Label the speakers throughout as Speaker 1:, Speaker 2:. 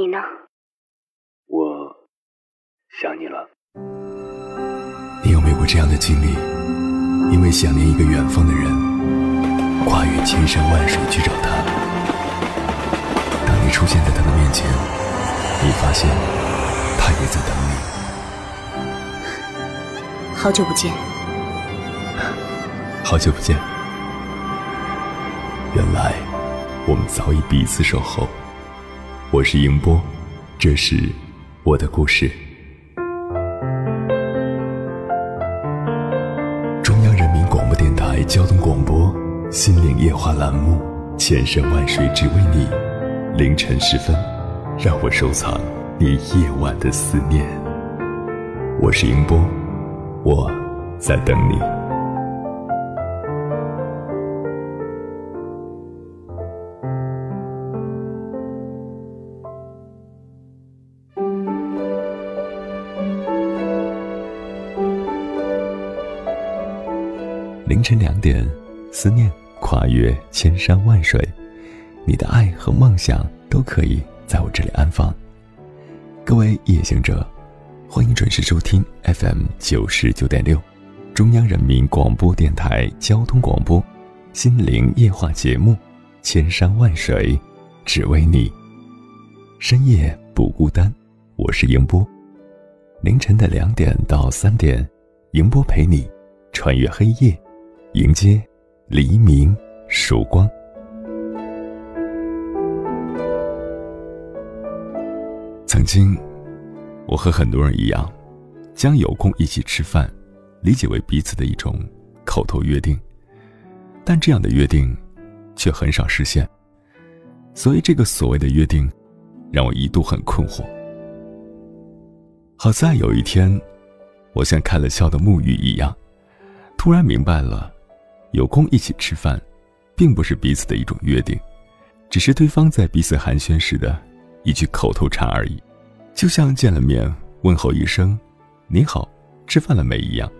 Speaker 1: 你呢？
Speaker 2: 我想你了。
Speaker 3: 你有没有过这样的经历？因为想念一个远方的人，跨越千山万水去找他。当你出现在他的面前，你发现他也在等
Speaker 1: 你。好久不见。
Speaker 3: 好久不见。原来我们早已彼此守候。我是迎波，这是我的故事。中央人民广播电台交通广播《心灵夜话》栏目，千山万水只为你。凌晨时分，让我收藏你夜晚的思念。我是迎波，我在等你。凌晨两点，思念跨越千山万水，你的爱和梦想都可以在我这里安放。各位夜行者，欢迎准时收听 FM 九十九点六，中央人民广播电台交通广播《心灵夜话》节目，《千山万水只为你》，深夜不孤单。我是迎波，凌晨的两点到三点，迎波陪你穿越黑夜。迎接黎明曙光。曾经，我和很多人一样，将有空一起吃饭理解为彼此的一种口头约定，但这样的约定却很少实现。所以，这个所谓的约定，让我一度很困惑。好在有一天，我像开了窍的木鱼一样，突然明白了。有空一起吃饭，并不是彼此的一种约定，只是对方在彼此寒暄时的一句口头禅而已，就像见了面问候一声“你好，吃饭了没”一样。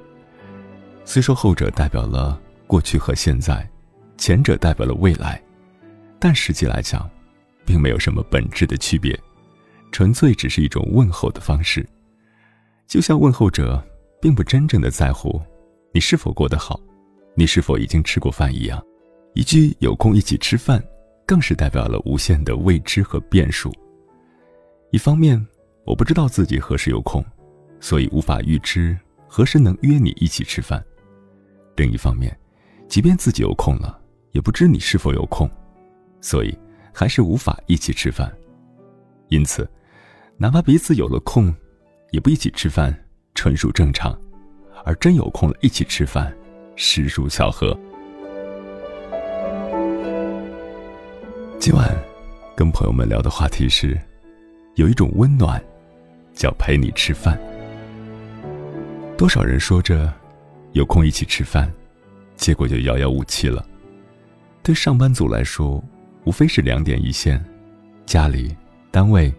Speaker 3: 虽说后者代表了过去和现在，前者代表了未来，但实际来讲，并没有什么本质的区别，纯粹只是一种问候的方式。就像问候者并不真正的在乎你是否过得好。你是否已经吃过饭一样，一句有空一起吃饭，更是代表了无限的未知和变数。一方面，我不知道自己何时有空，所以无法预知何时能约你一起吃饭；另一方面，即便自己有空了，也不知你是否有空，所以还是无法一起吃饭。因此，哪怕彼此有了空，也不一起吃饭，纯属正常；而真有空了，一起吃饭。实属巧合。今晚跟朋友们聊的话题是，有一种温暖，叫陪你吃饭。多少人说着有空一起吃饭，结果就遥遥无期了。对上班族来说，无非是两点一线：家里、单位，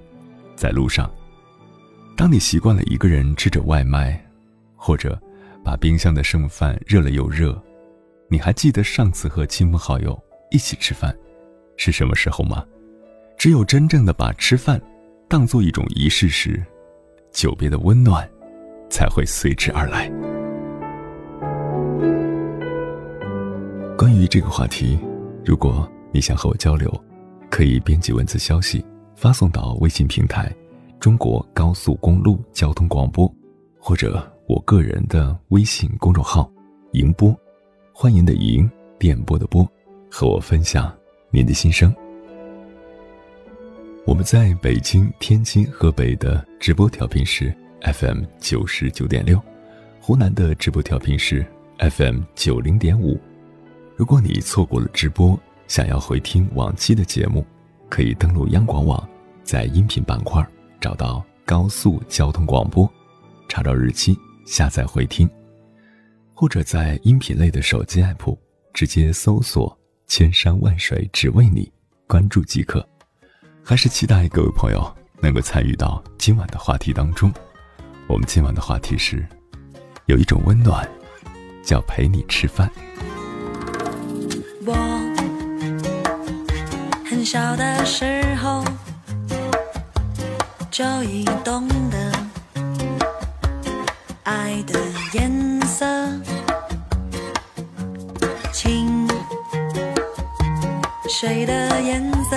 Speaker 3: 在路上。当你习惯了一个人吃着外卖，或者……把冰箱的剩饭热了又热，你还记得上次和亲朋好友一起吃饭是什么时候吗？只有真正的把吃饭当做一种仪式时，久别的温暖才会随之而来。关于这个话题，如果你想和我交流，可以编辑文字消息发送到微信平台“中国高速公路交通广播”，或者。我个人的微信公众号“迎波”，欢迎的迎，电波的波，和我分享您的心声。我们在北京、天津、河北的直播调频是 FM 九十九点六，湖南的直播调频是 FM 九零点五。如果你错过了直播，想要回听往期的节目，可以登录央广网，在音频板块找到高速交通广播，查找日期。下载回听，或者在音频类的手机 app 直接搜索“千山万水只为你”，关注即可。还是期待各位朋友能够参与到今晚的话题当中。我们今晚的话题是：有一种温暖，叫陪你吃饭。
Speaker 4: 我很小的时候，
Speaker 1: 就已懂得爱的颜色，清水的颜色，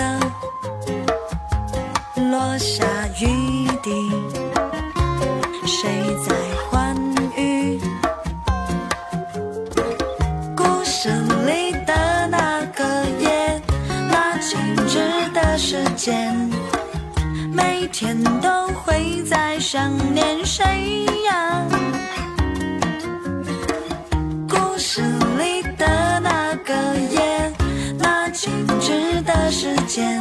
Speaker 1: 落下雨滴，谁在每天都会在想念谁呀？故事里的那个夜，那静止的时间，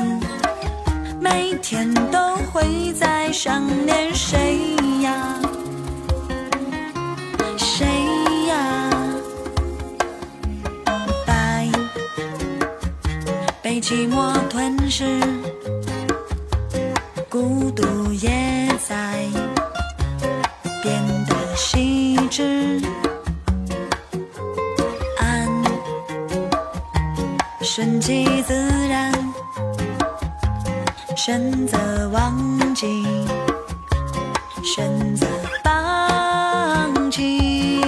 Speaker 1: 每天都会在想念谁呀？谁呀？白被寂寞吞噬。孤独也在变得细致，安顺其自然，选择忘记，选择放弃。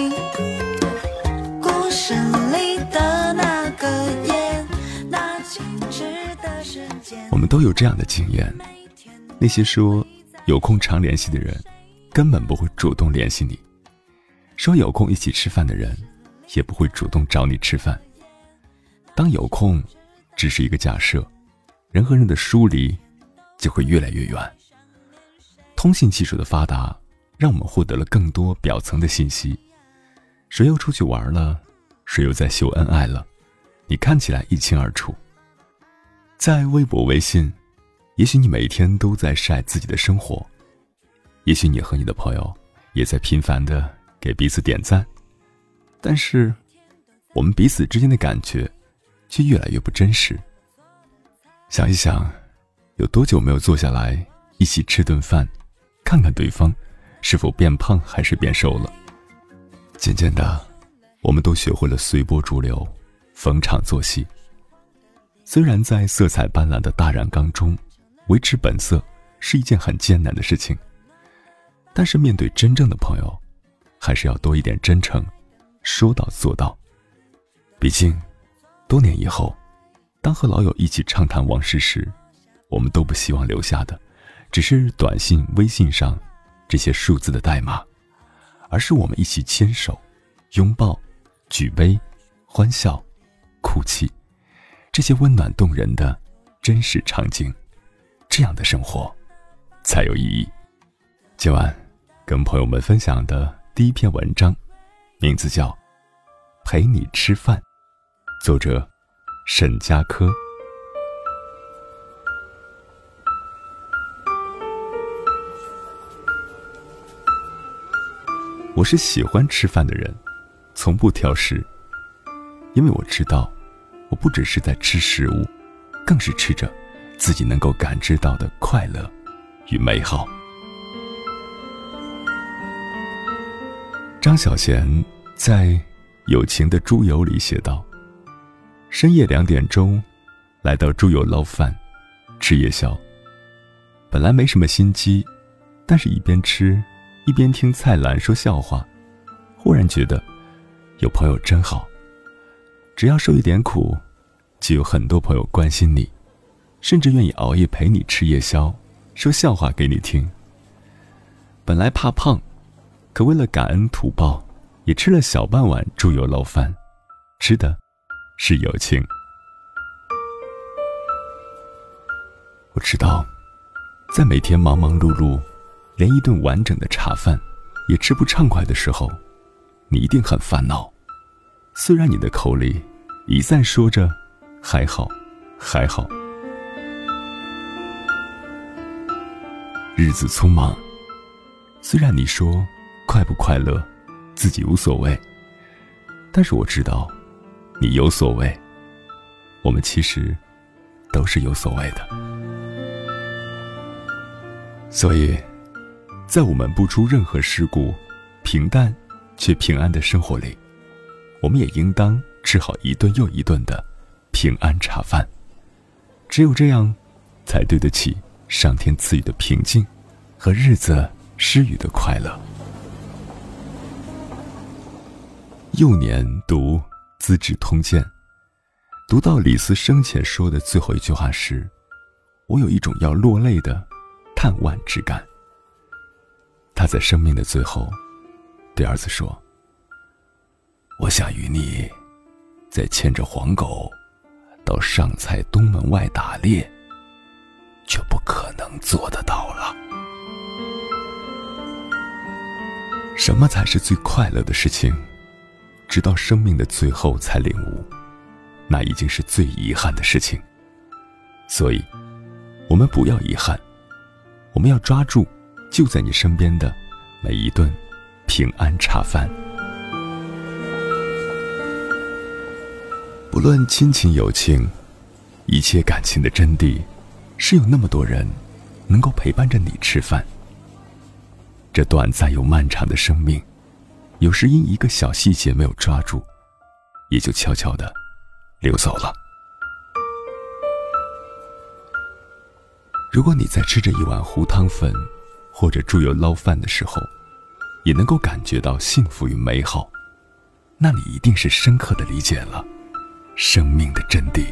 Speaker 1: 故事里的那个夜，那静止的时间，
Speaker 3: 我们都有这样的经验。那些说有空常联系的人，根本不会主动联系你；说有空一起吃饭的人，也不会主动找你吃饭。当有空只是一个假设，人和人的疏离就会越来越远。通信技术的发达，让我们获得了更多表层的信息：谁又出去玩了，谁又在秀恩爱了，你看起来一清二楚。在微博、微信。也许你每天都在晒自己的生活，也许你和你的朋友也在频繁的给彼此点赞，但是我们彼此之间的感觉却越来越不真实。想一想，有多久没有坐下来一起吃顿饭，看看对方是否变胖还是变瘦了？渐渐的，我们都学会了随波逐流，逢场作戏。虽然在色彩斑斓的大染缸中。维持本色是一件很艰难的事情，但是面对真正的朋友，还是要多一点真诚，说到做到。毕竟，多年以后，当和老友一起畅谈往事时，我们都不希望留下的，只是短信、微信上这些数字的代码，而是我们一起牵手、拥抱、举杯、欢笑、哭泣，这些温暖动人的真实场景。这样的生活才有意义。今晚跟朋友们分享的第一篇文章，名字叫《陪你吃饭》，作者沈佳柯。我是喜欢吃饭的人，从不挑食，因为我知道，我不只是在吃食物，更是吃着。自己能够感知到的快乐与美好。张小娴在《友情的猪油》里写道：“深夜两点钟，来到猪油捞饭，吃夜宵。本来没什么心机，但是一边吃，一边听蔡澜说笑话，忽然觉得有朋友真好。只要受一点苦，就有很多朋友关心你。”甚至愿意熬夜陪你吃夜宵，说笑话给你听。本来怕胖，可为了感恩图报，也吃了小半碗猪油捞饭，吃的是友情。我知道，在每天忙忙碌碌，连一顿完整的茶饭也吃不畅快的时候，你一定很烦恼。虽然你的口里一再说着“还好，还好”。日子匆忙，虽然你说快不快乐，自己无所谓，但是我知道，你有所谓。我们其实都是有所谓的，所以，在我们不出任何事故、平淡却平安的生活里，我们也应当吃好一顿又一顿的平安茶饭。只有这样，才对得起。上天赐予的平静和日子失语的快乐。幼年读《资治通鉴》，读到李斯生前说的最后一句话时，我有一种要落泪的叹惋之感。他在生命的最后，对儿子说：“我想与你，再牵着黄狗，到上蔡东门外打猎，却不可能做得到了。什么才是最快乐的事情？”直到生命的最后才领悟，那已经是最遗憾的事情。所以，我们不要遗憾，我们要抓住就在你身边的每一顿平安茶饭。不论亲情友情，一切感情的真谛，是有那么多人能够陪伴着你吃饭。这短暂又漫长的生命。有时因一个小细节没有抓住，也就悄悄的溜走了。如果你在吃着一碗糊汤粉，或者猪油捞饭的时候，也能够感觉到幸福与美好，那你一定是深刻的理解了生命的真谛。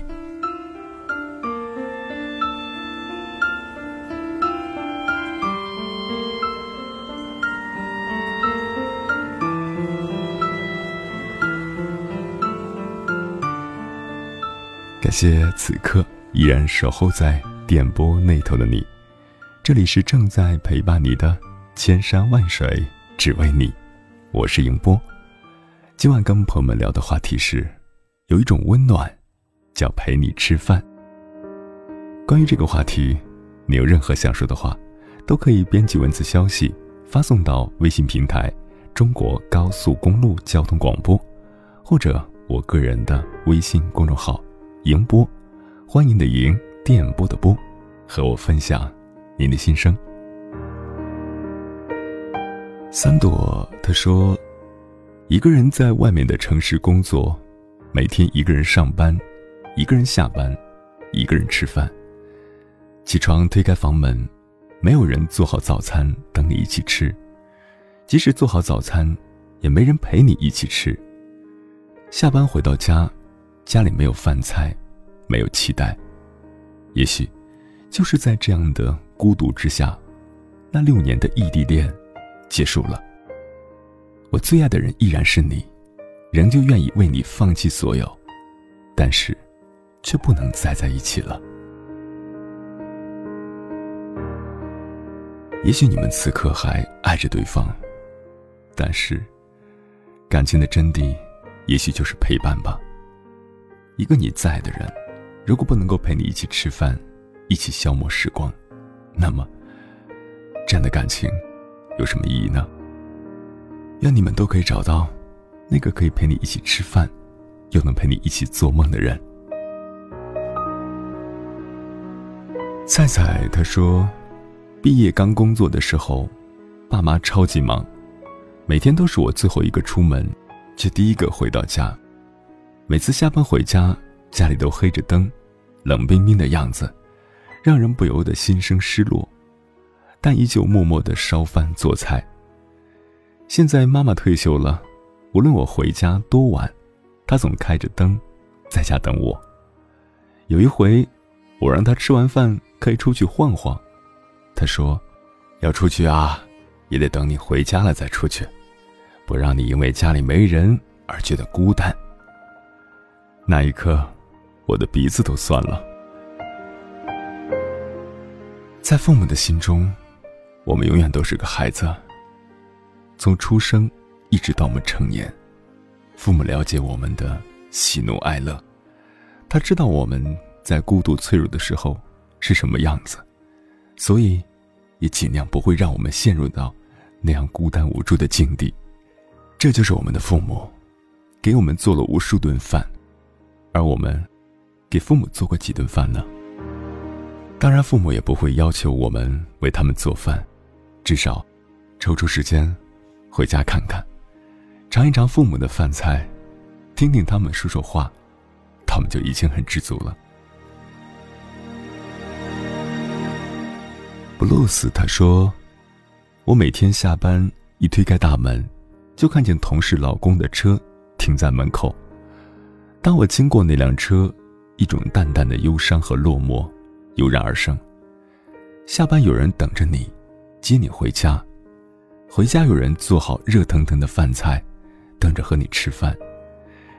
Speaker 3: 谢此刻依然守候在电波那头的你，这里是正在陪伴你的千山万水只为你，我是迎波。今晚跟朋友们聊的话题是，有一种温暖，叫陪你吃饭。关于这个话题，你有任何想说的话，都可以编辑文字消息发送到微信平台“中国高速公路交通广播”，或者我个人的微信公众号。迎波，欢迎的迎，电波的波，和我分享您的心声。三朵他说，一个人在外面的城市工作，每天一个人上班，一个人下班，一个人吃饭。起床推开房门，没有人做好早餐等你一起吃，即使做好早餐，也没人陪你一起吃。下班回到家。家里没有饭菜，没有期待，也许就是在这样的孤独之下，那六年的异地恋结束了。我最爱的人依然是你，仍旧愿意为你放弃所有，但是却不能再在一起了。也许你们此刻还爱着对方，但是感情的真谛，也许就是陪伴吧。一个你在的人，如果不能够陪你一起吃饭，一起消磨时光，那么这样的感情有什么意义呢？愿你们都可以找到那个可以陪你一起吃饭，又能陪你一起做梦的人。菜菜他说，毕业刚工作的时候，爸妈超级忙，每天都是我最后一个出门，却第一个回到家。每次下班回家，家里都黑着灯，冷冰冰的样子，让人不由得心生失落。但依旧默默的烧饭做菜。现在妈妈退休了，无论我回家多晚，她总开着灯，在家等我。有一回，我让她吃完饭可以出去晃晃，她说：“要出去啊，也得等你回家了再出去，不让你因为家里没人而觉得孤单。”那一刻，我的鼻子都酸了。在父母的心中，我们永远都是个孩子。从出生一直到我们成年，父母了解我们的喜怒哀乐，他知道我们在孤独脆弱的时候是什么样子，所以也尽量不会让我们陷入到那样孤单无助的境地。这就是我们的父母，给我们做了无数顿饭。而我们，给父母做过几顿饭呢？当然，父母也不会要求我们为他们做饭，至少，抽出时间，回家看看，尝一尝父母的饭菜，听听他们说说话，他们就已经很知足了。布鲁斯他说：“我每天下班一推开大门，就看见同事老公的车停在门口。当我经过那辆车，一种淡淡的忧伤和落寞油然而生。下班有人等着你，接你回家；回家有人做好热腾腾的饭菜，等着和你吃饭。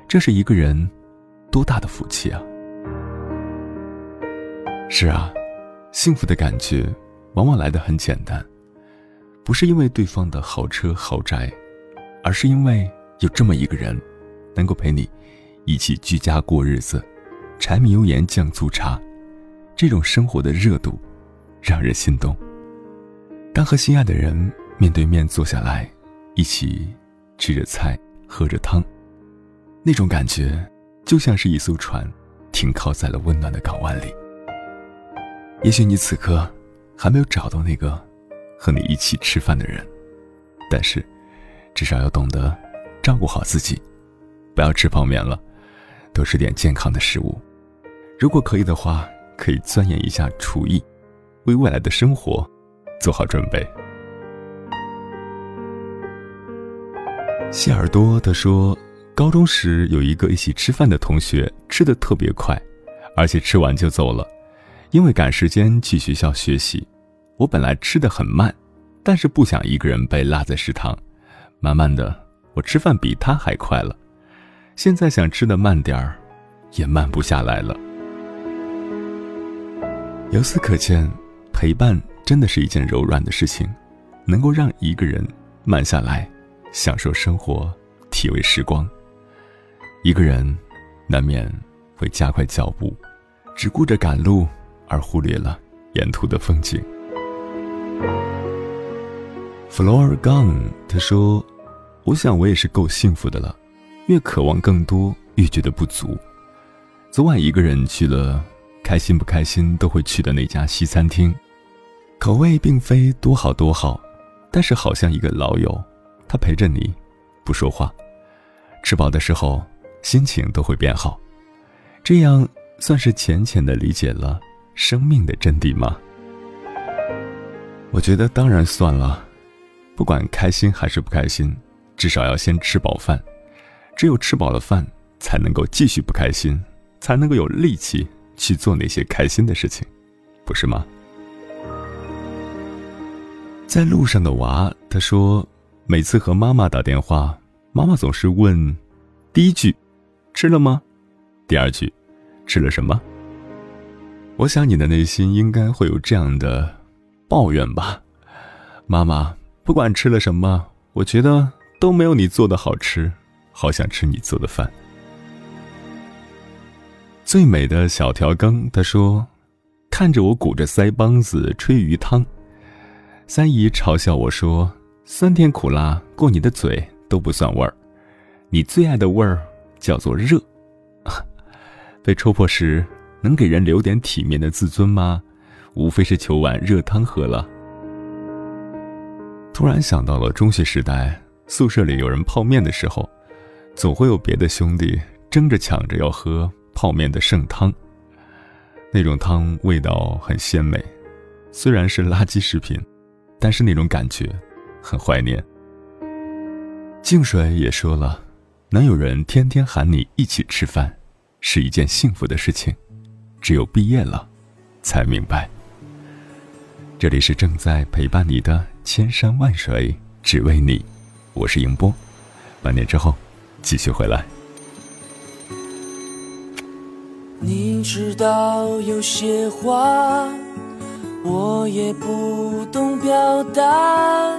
Speaker 3: 这是一个人多大的福气啊！是啊，幸福的感觉往往来得很简单，不是因为对方的豪车豪宅，而是因为有这么一个人，能够陪你一起居家过日子，柴米油盐酱醋茶，这种生活的热度让人心动。当和心爱的人面对面坐下来，一起吃着菜，喝着汤，那种感觉就像是一艘船停靠在了温暖的港湾里。也许你此刻还没有找到那个和你一起吃饭的人，但是至少要懂得照顾好自己，不要吃泡面了，多吃点健康的食物。如果可以的话，可以钻研一下厨艺，为未来的生活做好准备。谢耳朵他说，高中时有一个一起吃饭的同学，吃的特别快，而且吃完就走了。因为赶时间去学校学习，我本来吃的很慢，但是不想一个人被落在食堂。慢慢的，我吃饭比他还快了。现在想吃的慢点儿，也慢不下来了。由此可见，陪伴真的是一件柔软的事情，能够让一个人慢下来，享受生活，体味时光。一个人难免会加快脚步，只顾着赶路。而忽略了沿途的风景。Floor Gun，他说：“我想我也是够幸福的了，越渴望更多，越觉得不足。昨晚一个人去了，开心不开心都会去的那家西餐厅，口味并非多好多好，但是好像一个老友，他陪着你，不说话，吃饱的时候心情都会变好，这样算是浅浅的理解了。”生命的真谛吗？我觉得当然算了，不管开心还是不开心，至少要先吃饱饭。只有吃饱了饭，才能够继续不开心，才能够有力气去做那些开心的事情，不是吗？在路上的娃，他说，每次和妈妈打电话，妈妈总是问，第一句，吃了吗？第二句，吃了什么？我想你的内心应该会有这样的抱怨吧，妈妈，不管吃了什么，我觉得都没有你做的好吃，好想吃你做的饭。最美的小调羹，他说，看着我鼓着腮帮子吹鱼汤，三姨嘲笑我说，酸甜苦辣过你的嘴都不算味儿，你最爱的味儿叫做热，被戳破时。能给人留点体面的自尊吗？无非是求碗热汤喝了。突然想到了中学时代，宿舍里有人泡面的时候，总会有别的兄弟争着抢着要喝泡面的剩汤。那种汤味道很鲜美，虽然是垃圾食品，但是那种感觉很怀念。静水也说了，能有人天天喊你一起吃饭，是一件幸福的事情。只有毕业了，才明白。这里是正在陪伴你的千山万水，只为你。我是迎波，半年之后继续回来。
Speaker 4: 你知道有些话，我也不懂表达。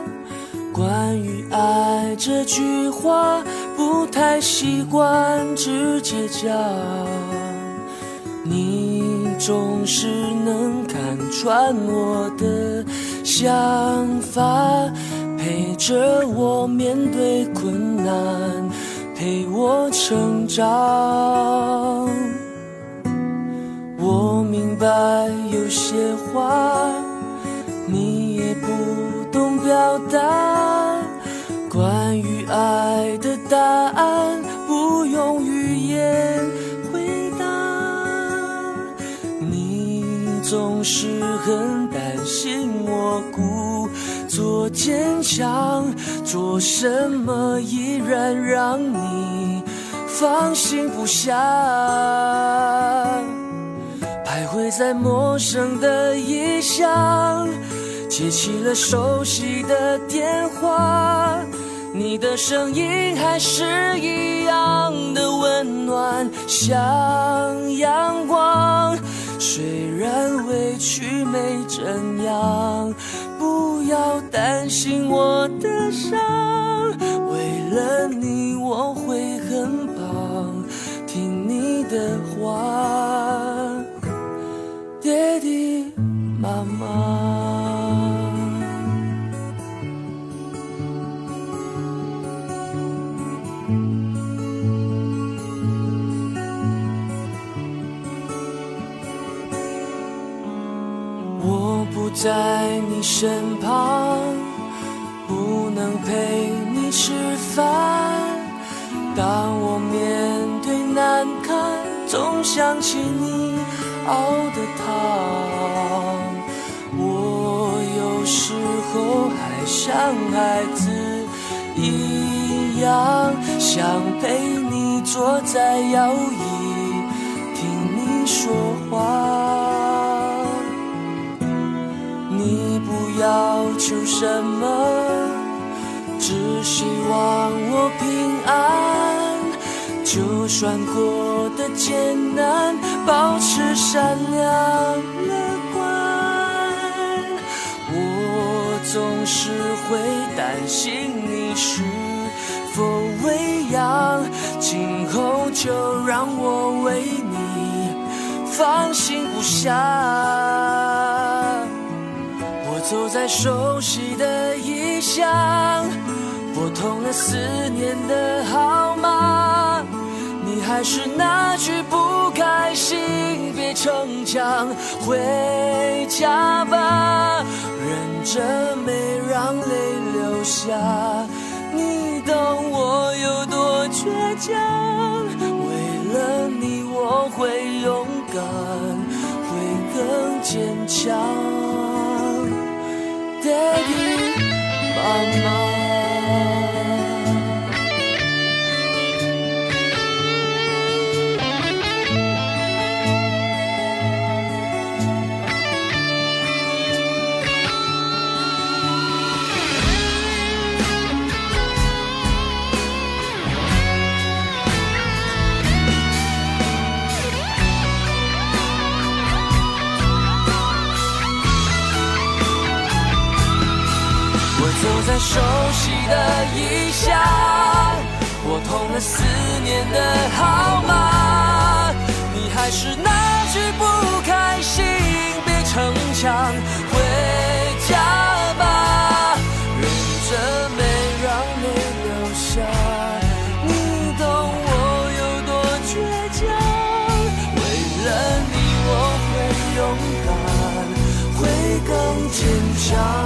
Speaker 4: 关于爱这句话，不太习惯直接讲。你总是能看穿我的想法，陪着我面对困难，陪我成长。我明白有些话你也不懂表达，关于爱的答案不用语言回答。你。总是很担心我故做坚强，做什么依然让你放心不下。徘徊在陌生的异乡，接起了熟悉的电话，你的声音还是一样的温暖，像阳光。虽然委屈没怎样，不要担心我的伤。为了你，我会很棒，听你的话，爹地妈妈。我不在你身旁，不能陪你吃饭。当我面对难堪，总想起你熬的汤。我有时候还像孩子一样，想陪你坐在摇椅，要求什么？只希望我平安。就算过得艰难，保持善良乐观。我总是会担心你是否喂养，今后就让我为你放心不下。走在熟悉的异乡，拨通了思念的号码，你还是那句不开心别逞强，回家吧，忍着没让泪流下，你懂我有多倔强，为了你我会勇敢，会更坚强。daddy, my mom. 思念的号码，你还是那句不开心别逞强，回家吧，忍着没让泪流下，你懂我有多倔强，为了你我会勇敢，会更坚强。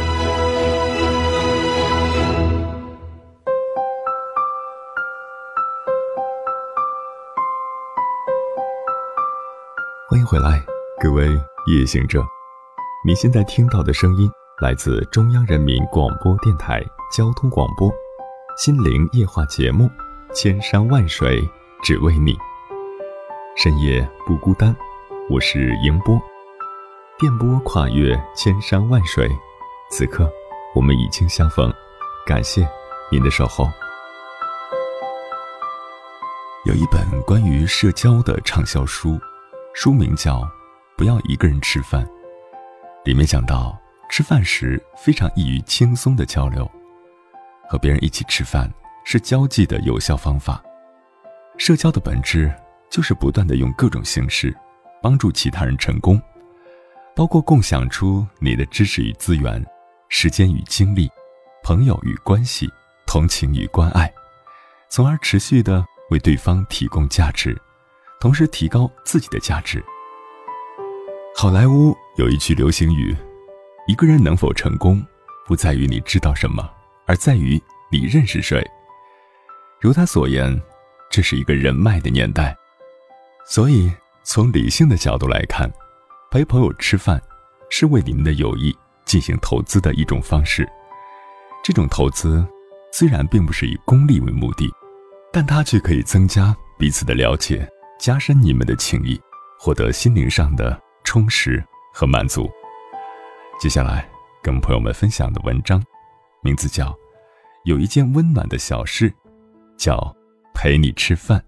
Speaker 3: 迎回来，各位夜行者。你现在听到的声音来自中央人民广播电台交通广播《心灵夜话》节目，《千山万水只为你》。深夜不孤单，我是迎波。电波跨越千山万水，此刻我们已经相逢，感谢您的守候。有一本关于社交的畅销书，书名叫《不要一个人吃饭》，里面讲到吃饭时非常易于轻松的交流，和别人一起吃饭是交际的有效方法。社交的本质就是不断的用各种形式帮助其他人成功，包括共享出你的知识与资源、时间与精力、朋友与关系、同情与关爱，从而持续的。为对方提供价值，同时提高自己的价值。好莱坞有一句流行语：“一个人能否成功，不在于你知道什么，而在于你认识谁。”如他所言，这是一个人脉的年代。所以，从理性的角度来看，陪朋友吃饭是为你们的友谊进行投资的一种方式。这种投资虽然并不是以功利为目的。但它却可以增加彼此的了解，加深你们的情谊，获得心灵上的充实和满足。接下来跟朋友们分享的文章，名字叫《有一件温暖的小事》，叫陪你吃饭，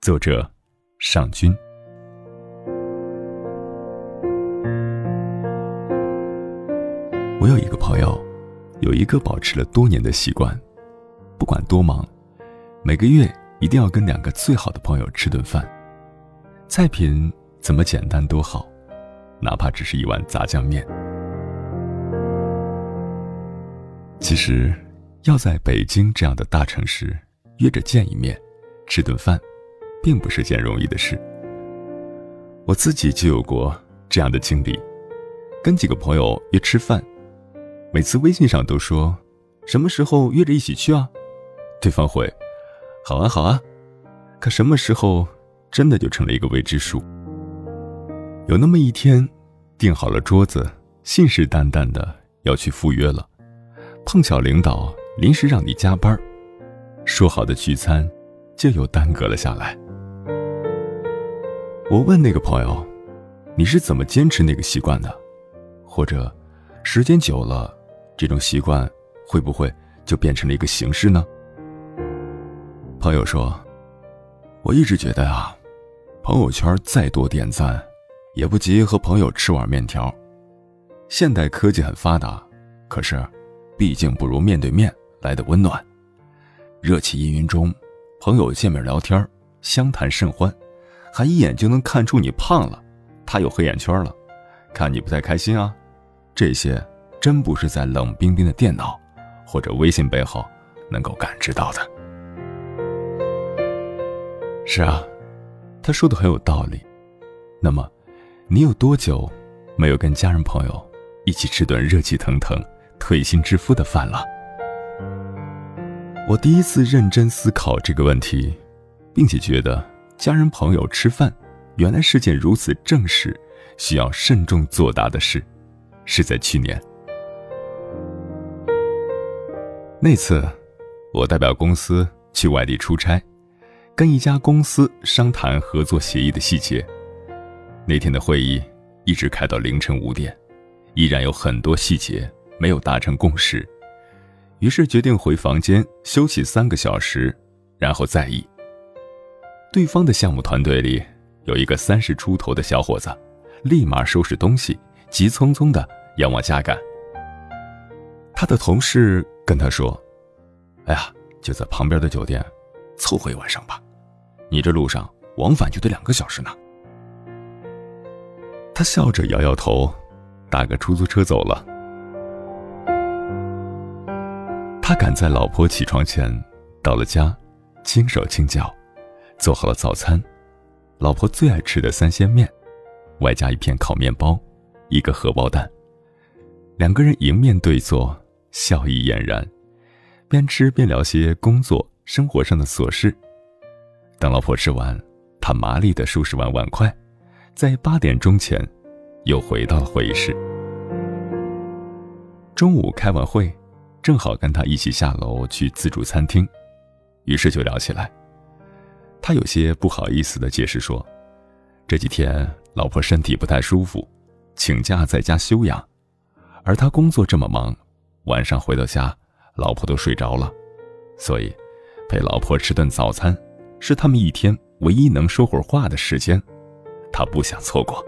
Speaker 3: 作者尚君。我有一个朋友，有一个保持了多年的习惯，不管多忙。每个月一定要跟两个最好的朋友吃顿饭，菜品怎么简单都好，哪怕只是一碗杂酱面。其实，要在北京这样的大城市约着见一面，吃顿饭，并不是件容易的事。我自己就有过这样的经历，跟几个朋友约吃饭，每次微信上都说什么时候约着一起去啊，对方会。好啊，好啊，可什么时候真的就成了一个未知数？有那么一天，订好了桌子，信誓旦旦的要去赴约了，碰巧领导临时让你加班，说好的聚餐就又耽搁了下来。我问那个朋友：“你是怎么坚持那个习惯的？或者，时间久了，这种习惯会不会就变成了一个形式呢？”朋友说：“我一直觉得啊，朋友圈再多点赞，也不及和朋友吃碗面条。现代科技很发达，可是，毕竟不如面对面来的温暖。热气氤氲中，朋友见面聊天，相谈甚欢，还一眼就能看出你胖了，他有黑眼圈了，看你不太开心啊。这些真不是在冷冰冰的电脑或者微信背后能够感知到的。”是啊，他说的很有道理。那么，你有多久没有跟家人朋友一起吃顿热气腾腾、腿心之夫的饭了？我第一次认真思考这个问题，并且觉得家人朋友吃饭原来是件如此正式、需要慎重作答的事，是在去年。那次，我代表公司去外地出差。跟一家公司商谈合作协议的细节，那天的会议一直开到凌晨五点，依然有很多细节没有达成共识，于是决定回房间休息三个小时，然后再议。对方的项目团队里有一个三十出头的小伙子，立马收拾东西，急匆匆的要往家赶。他的同事跟他说：“哎呀，就在旁边的酒店，凑合一晚上吧。”你这路上往返就得两个小时呢。他笑着摇摇头，打个出租车走了。他赶在老婆起床前到了家，轻手轻脚，做好了早餐，老婆最爱吃的三鲜面，外加一片烤面包，一个荷包蛋。两个人迎面对坐，笑意俨然，边吃边聊些工作生活上的琐事。等老婆吃完，他麻利的收拾完碗筷，在八点钟前，又回到了会议室。中午开完会，正好跟他一起下楼去自助餐厅，于是就聊起来。他有些不好意思的解释说：“这几天老婆身体不太舒服，请假在家休养，而他工作这么忙，晚上回到家，老婆都睡着了，所以陪老婆吃顿早餐。”是他们一天唯一能说会儿话的时间，他不想错过。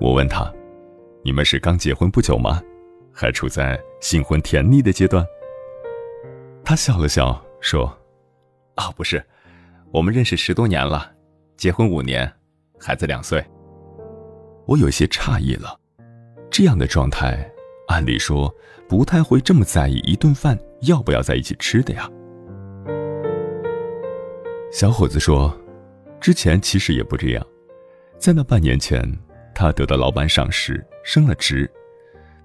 Speaker 3: 我问他：“你们是刚结婚不久吗？还处在新婚甜蜜的阶段？”他笑了笑说：“啊，不是，我们认识十多年了，结婚五年，孩子两岁。”我有些诧异了，这样的状态，按理说不太会这么在意一顿饭要不要在一起吃的呀。小伙子说：“之前其实也不这样，在那半年前，他得到老板赏识，升了职，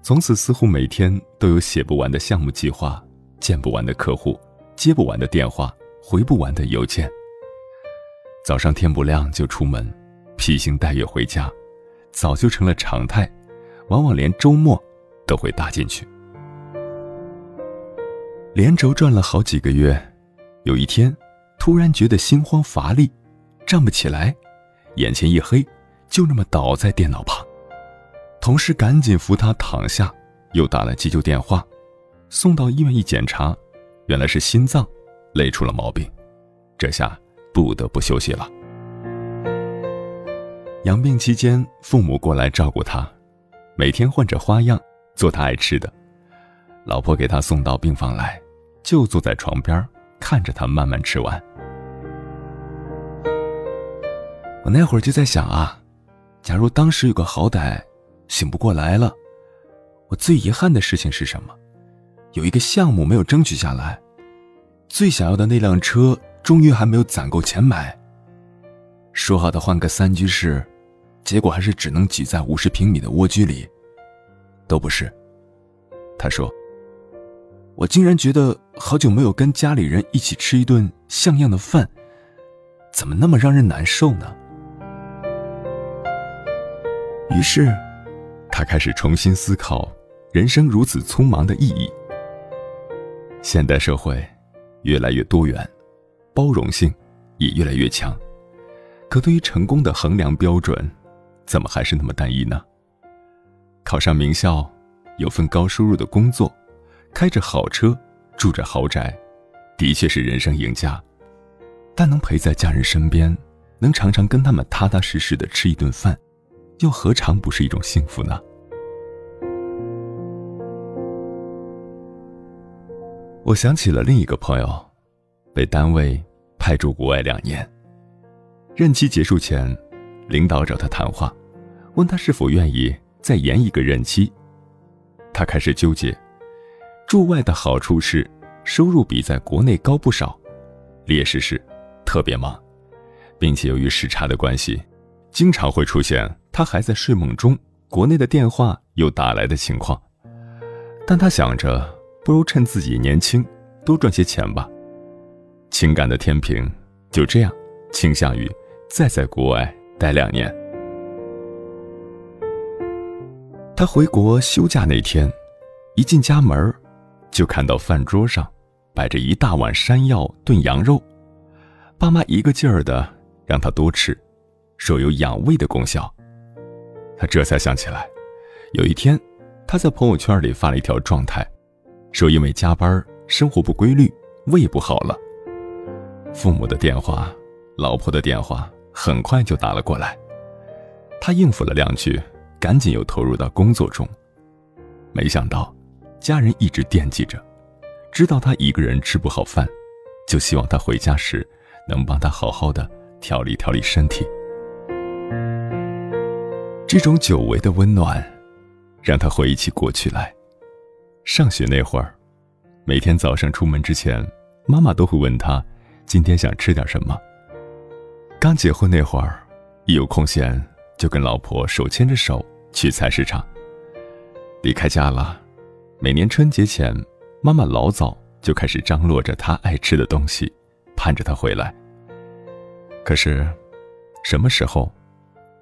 Speaker 3: 从此似乎每天都有写不完的项目计划，见不完的客户，接不完的电话，回不完的邮件。早上天不亮就出门，披星戴月回家，早就成了常态，往往连周末都会搭进去。连轴转了好几个月，有一天。”突然觉得心慌乏力，站不起来，眼前一黑，就那么倒在电脑旁。同事赶紧扶他躺下，又打了急救电话，送到医院一检查，原来是心脏累出了毛病，这下不得不休息了。养病期间，父母过来照顾他，每天换着花样做他爱吃的，老婆给他送到病房来，就坐在床边看着他慢慢吃完。我那会儿就在想啊，假如当时有个好歹，醒不过来了，我最遗憾的事情是什么？有一个项目没有争取下来，最想要的那辆车终于还没有攒够钱买。说好的换个三居室，结果还是只能挤在五十平米的蜗居里，都不是。他说：“我竟然觉得好久没有跟家里人一起吃一顿像样的饭，怎么那么让人难受呢？”于是，他开始重新思考人生如此匆忙的意义。现代社会越来越多元，包容性也越来越强，可对于成功的衡量标准，怎么还是那么单一呢？考上名校，有份高收入的工作，开着好车，住着豪宅，的确是人生赢家。但能陪在家人身边，能常常跟他们踏踏实实的吃一顿饭。又何尝不是一种幸福呢？我想起了另一个朋友，被单位派驻国外两年。任期结束前，领导找他谈话，问他是否愿意再延一个任期。他开始纠结，驻外的好处是收入比在国内高不少，劣势是特别忙，并且由于时差的关系。经常会出现他还在睡梦中，国内的电话又打来的情况。但他想着，不如趁自己年轻，多赚些钱吧。情感的天平就这样倾向于再在国外待两年。他回国休假那天，一进家门，就看到饭桌上摆着一大碗山药炖羊肉，爸妈一个劲儿的让他多吃。说有养胃的功效，他这才想起来，有一天，他在朋友圈里发了一条状态，说因为加班、生活不规律，胃不好了。父母的电话、老婆的电话很快就打了过来，他应付了两句，赶紧又投入到工作中。没想到，家人一直惦记着，知道他一个人吃不好饭，就希望他回家时能帮他好好的调理调理身体。这种久违的温暖，让他回忆起过去来。上学那会儿，每天早上出门之前，妈妈都会问他今天想吃点什么。刚结婚那会儿，一有空闲就跟老婆手牵着手去菜市场。离开家了，每年春节前，妈妈老早就开始张罗着他爱吃的东西，盼着他回来。可是，什么时候？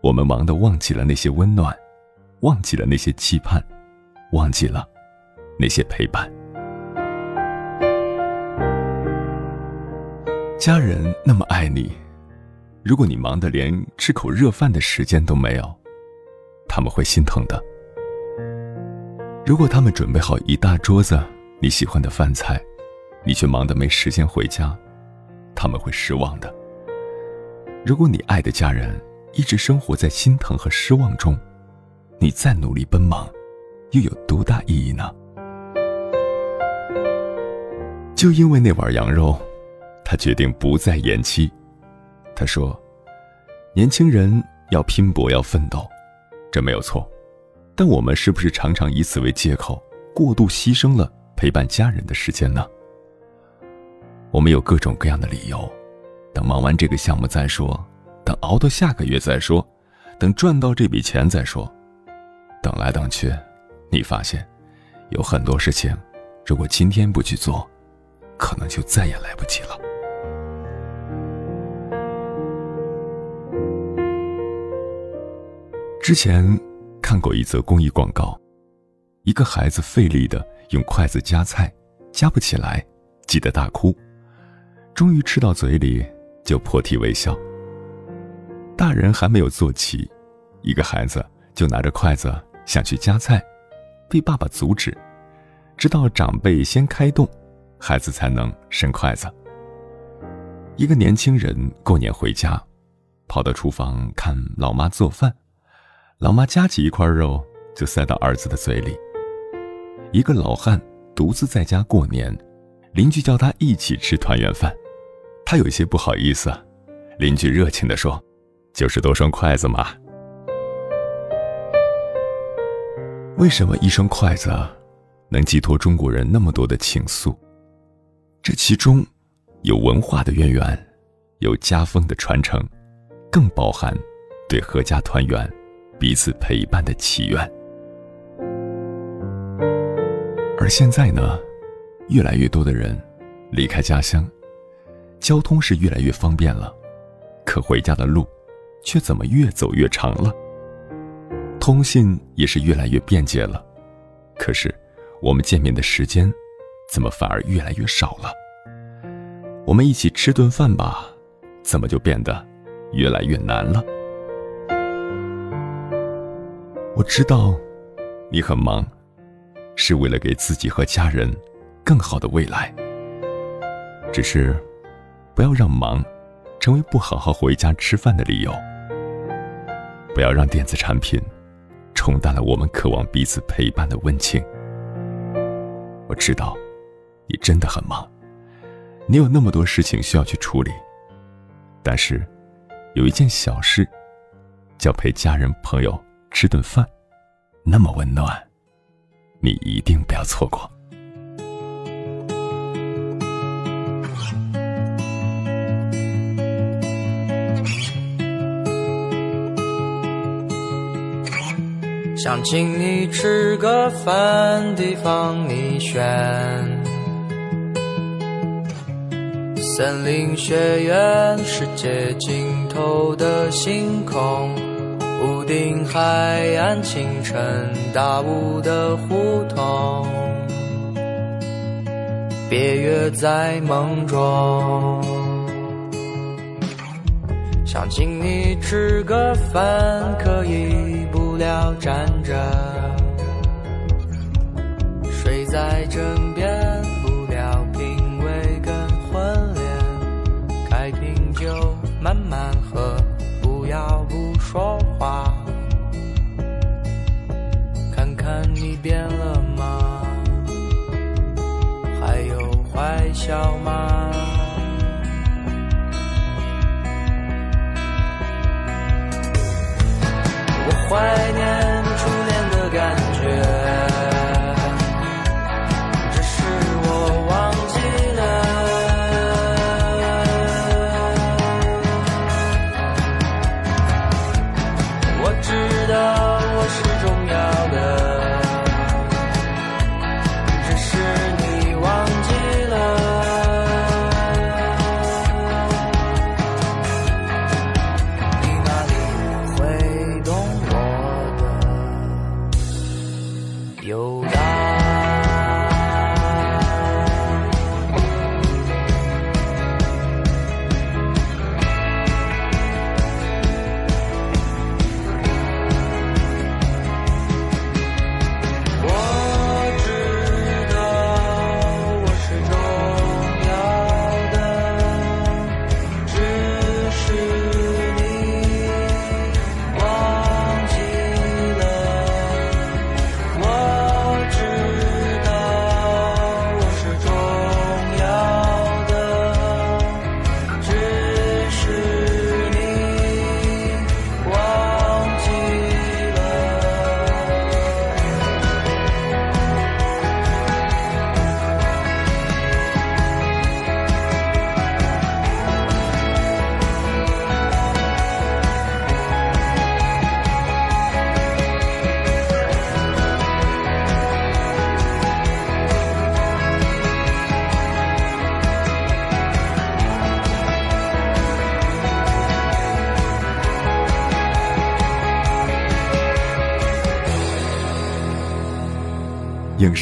Speaker 3: 我们忙得忘记了那些温暖，忘记了那些期盼，忘记了那些陪伴。家人那么爱你，如果你忙得连吃口热饭的时间都没有，他们会心疼的。如果他们准备好一大桌子你喜欢的饭菜，你却忙得没时间回家，他们会失望的。如果你爱的家人一直生活在心疼和失望中，你再努力奔忙，又有多大意义呢？就因为那碗羊肉，他决定不再延期。他说：“年轻人要拼搏，要奋斗，这没有错。但我们是不是常常以此为借口，过度牺牲了陪伴家人的时间呢？我们有各种各样的理由，等忙完这个项目再说，等熬到下个月再说，等赚到这笔钱再说。等来等去，你发现，有很多事情，如果今天不去做。”可能就再也来不及了。之前看过一则公益广告，一个孩子费力的用筷子夹菜，夹不起来，急得大哭，终于吃到嘴里就破涕为笑。大人还没有坐齐，一个孩子就拿着筷子想去夹菜，被爸爸阻止，直到长辈先开动。孩子才能伸筷子。一个年轻人过年回家，跑到厨房看老妈做饭，老妈夹起一块肉就塞到儿子的嘴里。一个老汉独自在家过年，邻居叫他一起吃团圆饭，他有些不好意思。邻居热情地说：“就是多双筷子嘛。”为什么一双筷子能寄托中国人那么多的情愫？这其中，有文化的渊源，有家风的传承，更包含对阖家团圆、彼此陪伴的祈愿。而现在呢，越来越多的人离开家乡，交通是越来越方便了，可回家的路却怎么越走越长了？通信也是越来越便捷了，可是我们见面的时间。怎么反而越来越少了？我们一起吃顿饭吧，怎么就变得越来越难了？我知道你很忙，是为了给自己和家人更好的未来。只是不要让忙成为不好好回家吃饭的理由，不要让电子产品冲淡了我们渴望彼此陪伴的温情。我知道。你真的很忙，你有那么多事情需要去处理。但是，有一件小事，叫陪家人朋友吃顿饭，那么温暖，你一定不要错过。
Speaker 4: 想请你吃个饭，地方你选。森林学院，世界尽头的星空，屋顶海岸，清晨大雾的胡同，别约在梦中。想请你吃个饭，可以不了站着，睡在枕边。不聊品味跟婚恋，开瓶酒慢慢喝，不要不说话。看看你变了吗？还有坏笑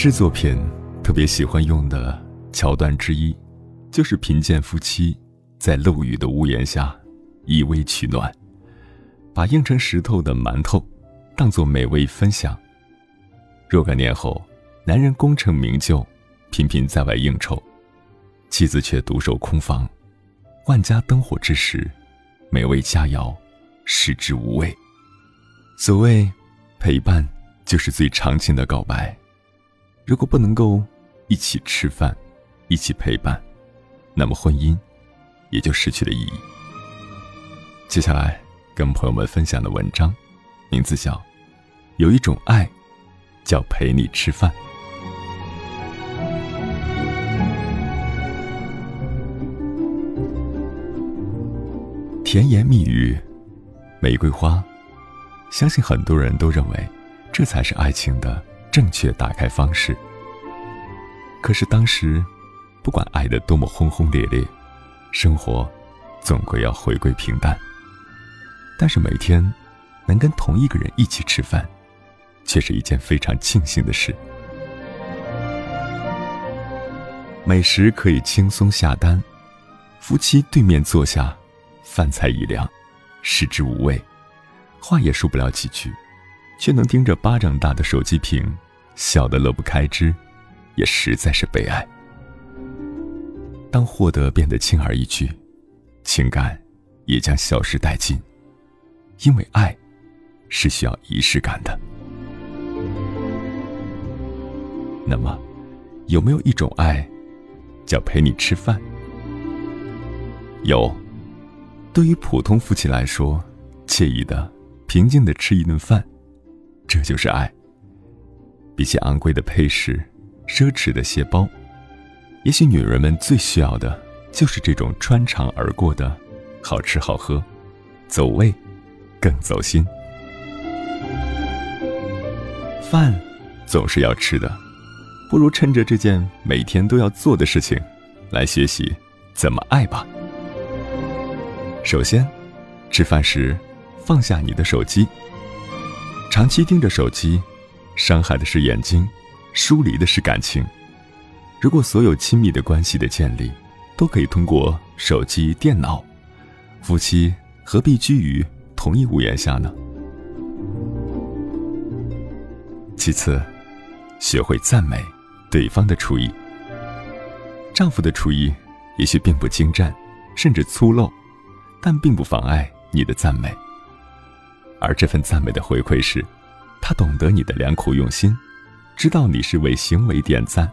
Speaker 3: 视作品特别喜欢用的桥段之一，就是贫贱夫妻在漏雨的屋檐下依偎取暖，把硬成石头的馒头当做美味分享。若干年后，男人功成名就，频频在外应酬，妻子却独守空房，万家灯火之时，美味佳肴食之无味。所谓陪伴，就是最长情的告白。如果不能够一起吃饭，一起陪伴，那么婚姻也就失去了意义。接下来跟朋友们分享的文章，名字叫《有一种爱，叫陪你吃饭》。甜言蜜语，玫瑰花，相信很多人都认为，这才是爱情的。正确打开方式。可是当时，不管爱的多么轰轰烈烈，生活总归要回归平淡。但是每天能跟同一个人一起吃饭，却是一件非常庆幸的事。美食可以轻松下单，夫妻对面坐下，饭菜一凉，食之无味，话也说不了几句，却能盯着巴掌大的手机屏。笑得乐不开支，也实在是悲哀。当获得变得轻而易举，情感也将消失殆尽。因为爱，是需要仪式感的。那么，有没有一种爱，叫陪你吃饭？有。对于普通夫妻来说，惬意的、平静的吃一顿饭，这就是爱。比起昂贵的配饰、奢侈的鞋包，也许女人们最需要的就是这种穿肠而过的好吃好喝，走味，更走心。饭总是要吃的，不如趁着这件每天都要做的事情，来学习怎么爱吧。首先，吃饭时放下你的手机，长期盯着手机。伤害的是眼睛，疏离的是感情。如果所有亲密的关系的建立，都可以通过手机、电脑，夫妻何必居于同一屋檐下呢？其次，学会赞美对方的厨艺。丈夫的厨艺也许并不精湛，甚至粗陋，但并不妨碍你的赞美。而这份赞美的回馈是。他懂得你的良苦用心，知道你是为行为点赞，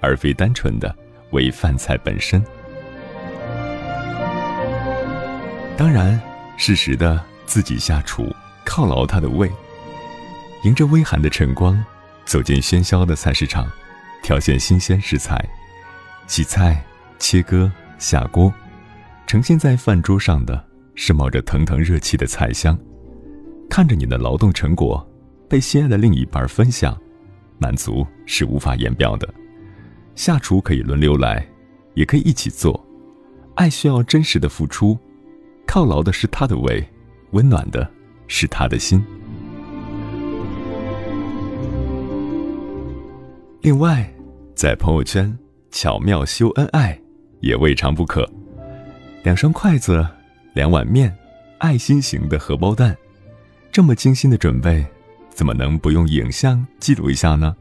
Speaker 3: 而非单纯的为饭菜本身。当然，适时的自己下厨，犒劳他的胃。迎着微寒的晨光，走进喧嚣的菜市场，挑选新鲜食材，洗菜、切割、下锅，呈现在饭桌上的是冒着腾腾热气的菜香。看着你的劳动成果。被心爱的另一半分享，满足是无法言表的。下厨可以轮流来，也可以一起做。爱需要真实的付出，犒劳的是他的胃，温暖的是他的心。另外，在朋友圈巧妙秀恩爱也未尝不可。两双筷子，两碗面，爱心型的荷包蛋，这么精心的准备。怎么能不用影像记录一下呢？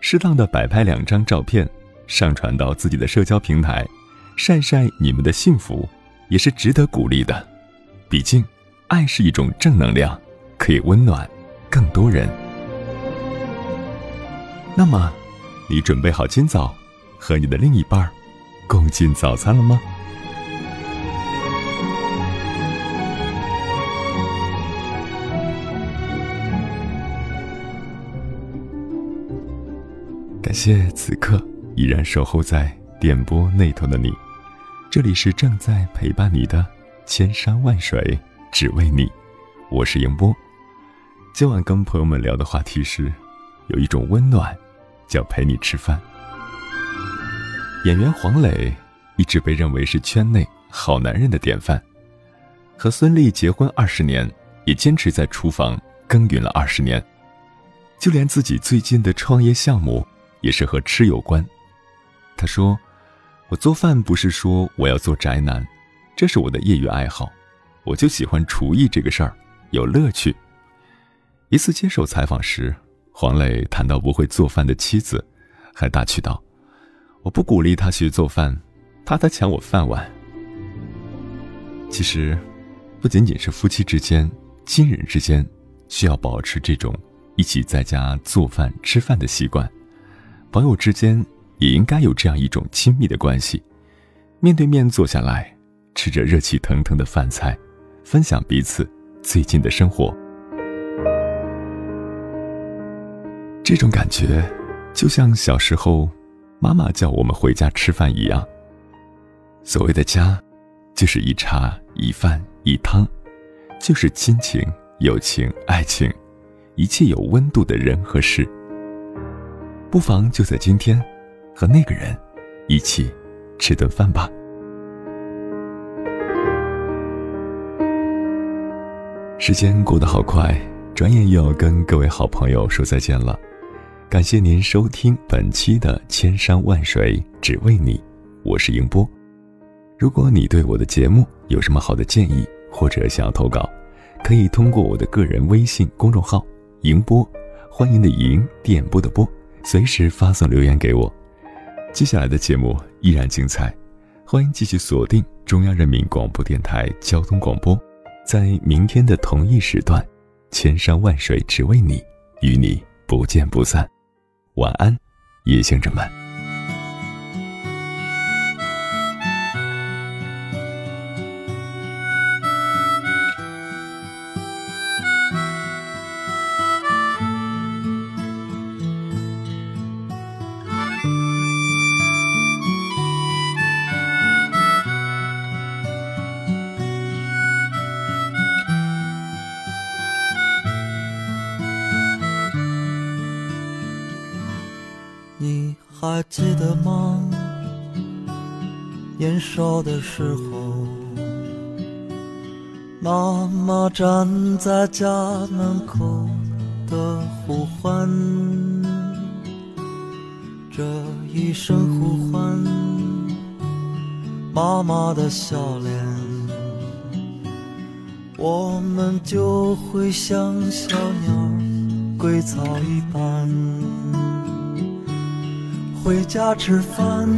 Speaker 3: 适当的摆拍两张照片，上传到自己的社交平台，晒晒你们的幸福，也是值得鼓励的。毕竟，爱是一种正能量，可以温暖更多人。那么，你准备好今早和你的另一半共进早餐了吗？感谢此刻依然守候在电波那头的你，这里是正在陪伴你的千山万水，只为你。我是迎波。今晚跟朋友们聊的话题是，有一种温暖，叫陪你吃饭。演员黄磊一直被认为是圈内好男人的典范，和孙俪结婚二十年，也坚持在厨房耕耘了二十年。就连自己最近的创业项目也是和吃有关。他说：“我做饭不是说我要做宅男，这是我的业余爱好，我就喜欢厨艺这个事儿，有乐趣。”一次接受采访时，黄磊谈到不会做饭的妻子，还打趣道：“我不鼓励他学做饭，怕他抢我饭碗。”其实，不仅仅是夫妻之间、亲人之间，需要保持这种一起在家做饭吃饭的习惯，朋友之间。也应该有这样一种亲密的关系，面对面坐下来，吃着热气腾腾的饭菜，分享彼此最近的生活。这种感觉，就像小时候妈妈叫我们回家吃饭一样。所谓的家，就是一茶一饭一汤，就是亲情、友情、爱情，一切有温度的人和事。不妨就在今天。和那个人一起吃顿饭吧。时间过得好快，转眼又要跟各位好朋友说再见了。感谢您收听本期的《千山万水只为你》，我是迎波。如果你对我的节目有什么好的建议，或者想要投稿，可以通过我的个人微信公众号“迎波”，欢迎的迎，电波的波，随时发送留言给我。接下来的节目依然精彩，欢迎继续锁定中央人民广播电台交通广播，在明天的同一时段，千山万水只为你，与你不见不散。晚安，夜行者们。
Speaker 5: 时候，妈妈站在家门口的呼唤，这一声呼唤，妈妈的笑脸，我们就会像小鸟归巢一般。回家吃饭，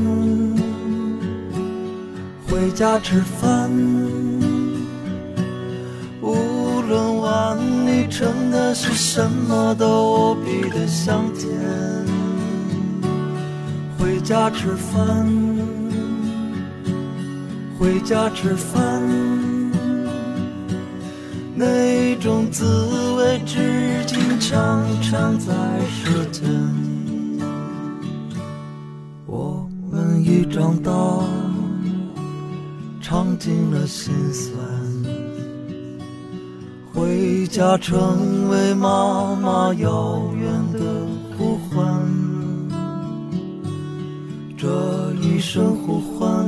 Speaker 5: 回家吃饭。无论碗里盛的是什么，都无比的香甜。回家吃饭，回家吃饭。那种滋味，至今常常在舌尖。我们已长大，尝尽了心酸，回家成为妈妈遥远的呼唤。这一声呼唤，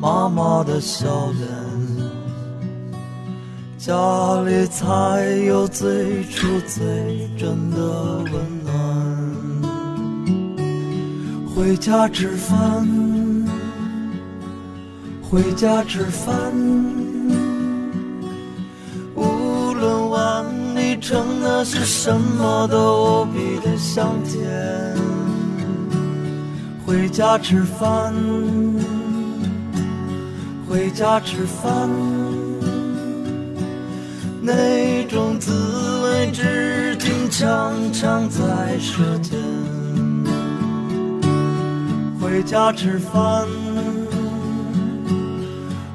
Speaker 5: 妈妈的笑脸，家里才有最初最真的温暖。回家吃饭，回家吃饭。无论碗里盛的是什么，都无比的香甜。回家吃饭，回家吃饭。那种滋味，至今常常在舌尖。回家吃饭，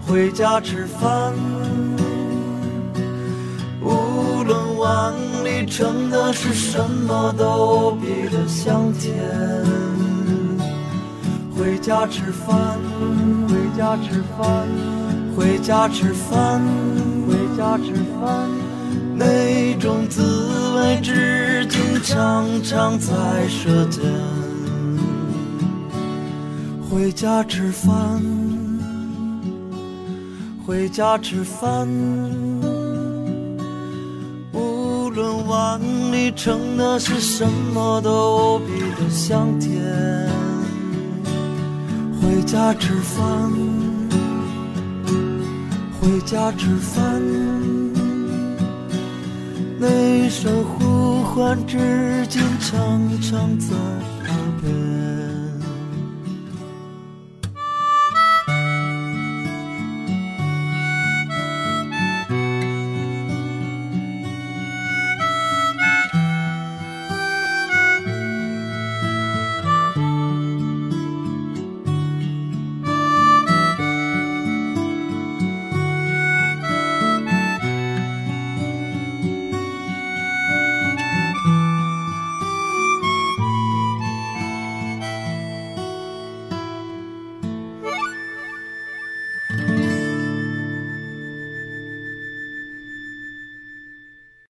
Speaker 5: 回家吃饭。无论碗里盛的是什么，都比的香甜。回家吃饭，回家吃饭，回家吃饭，回家吃饭。那种滋味，至今常常在舌尖。回家吃饭，回家吃饭，无论。碗里盛的是什么都无比的香甜。回家吃饭，回家吃饭，那首呼唤至今常常在耳边。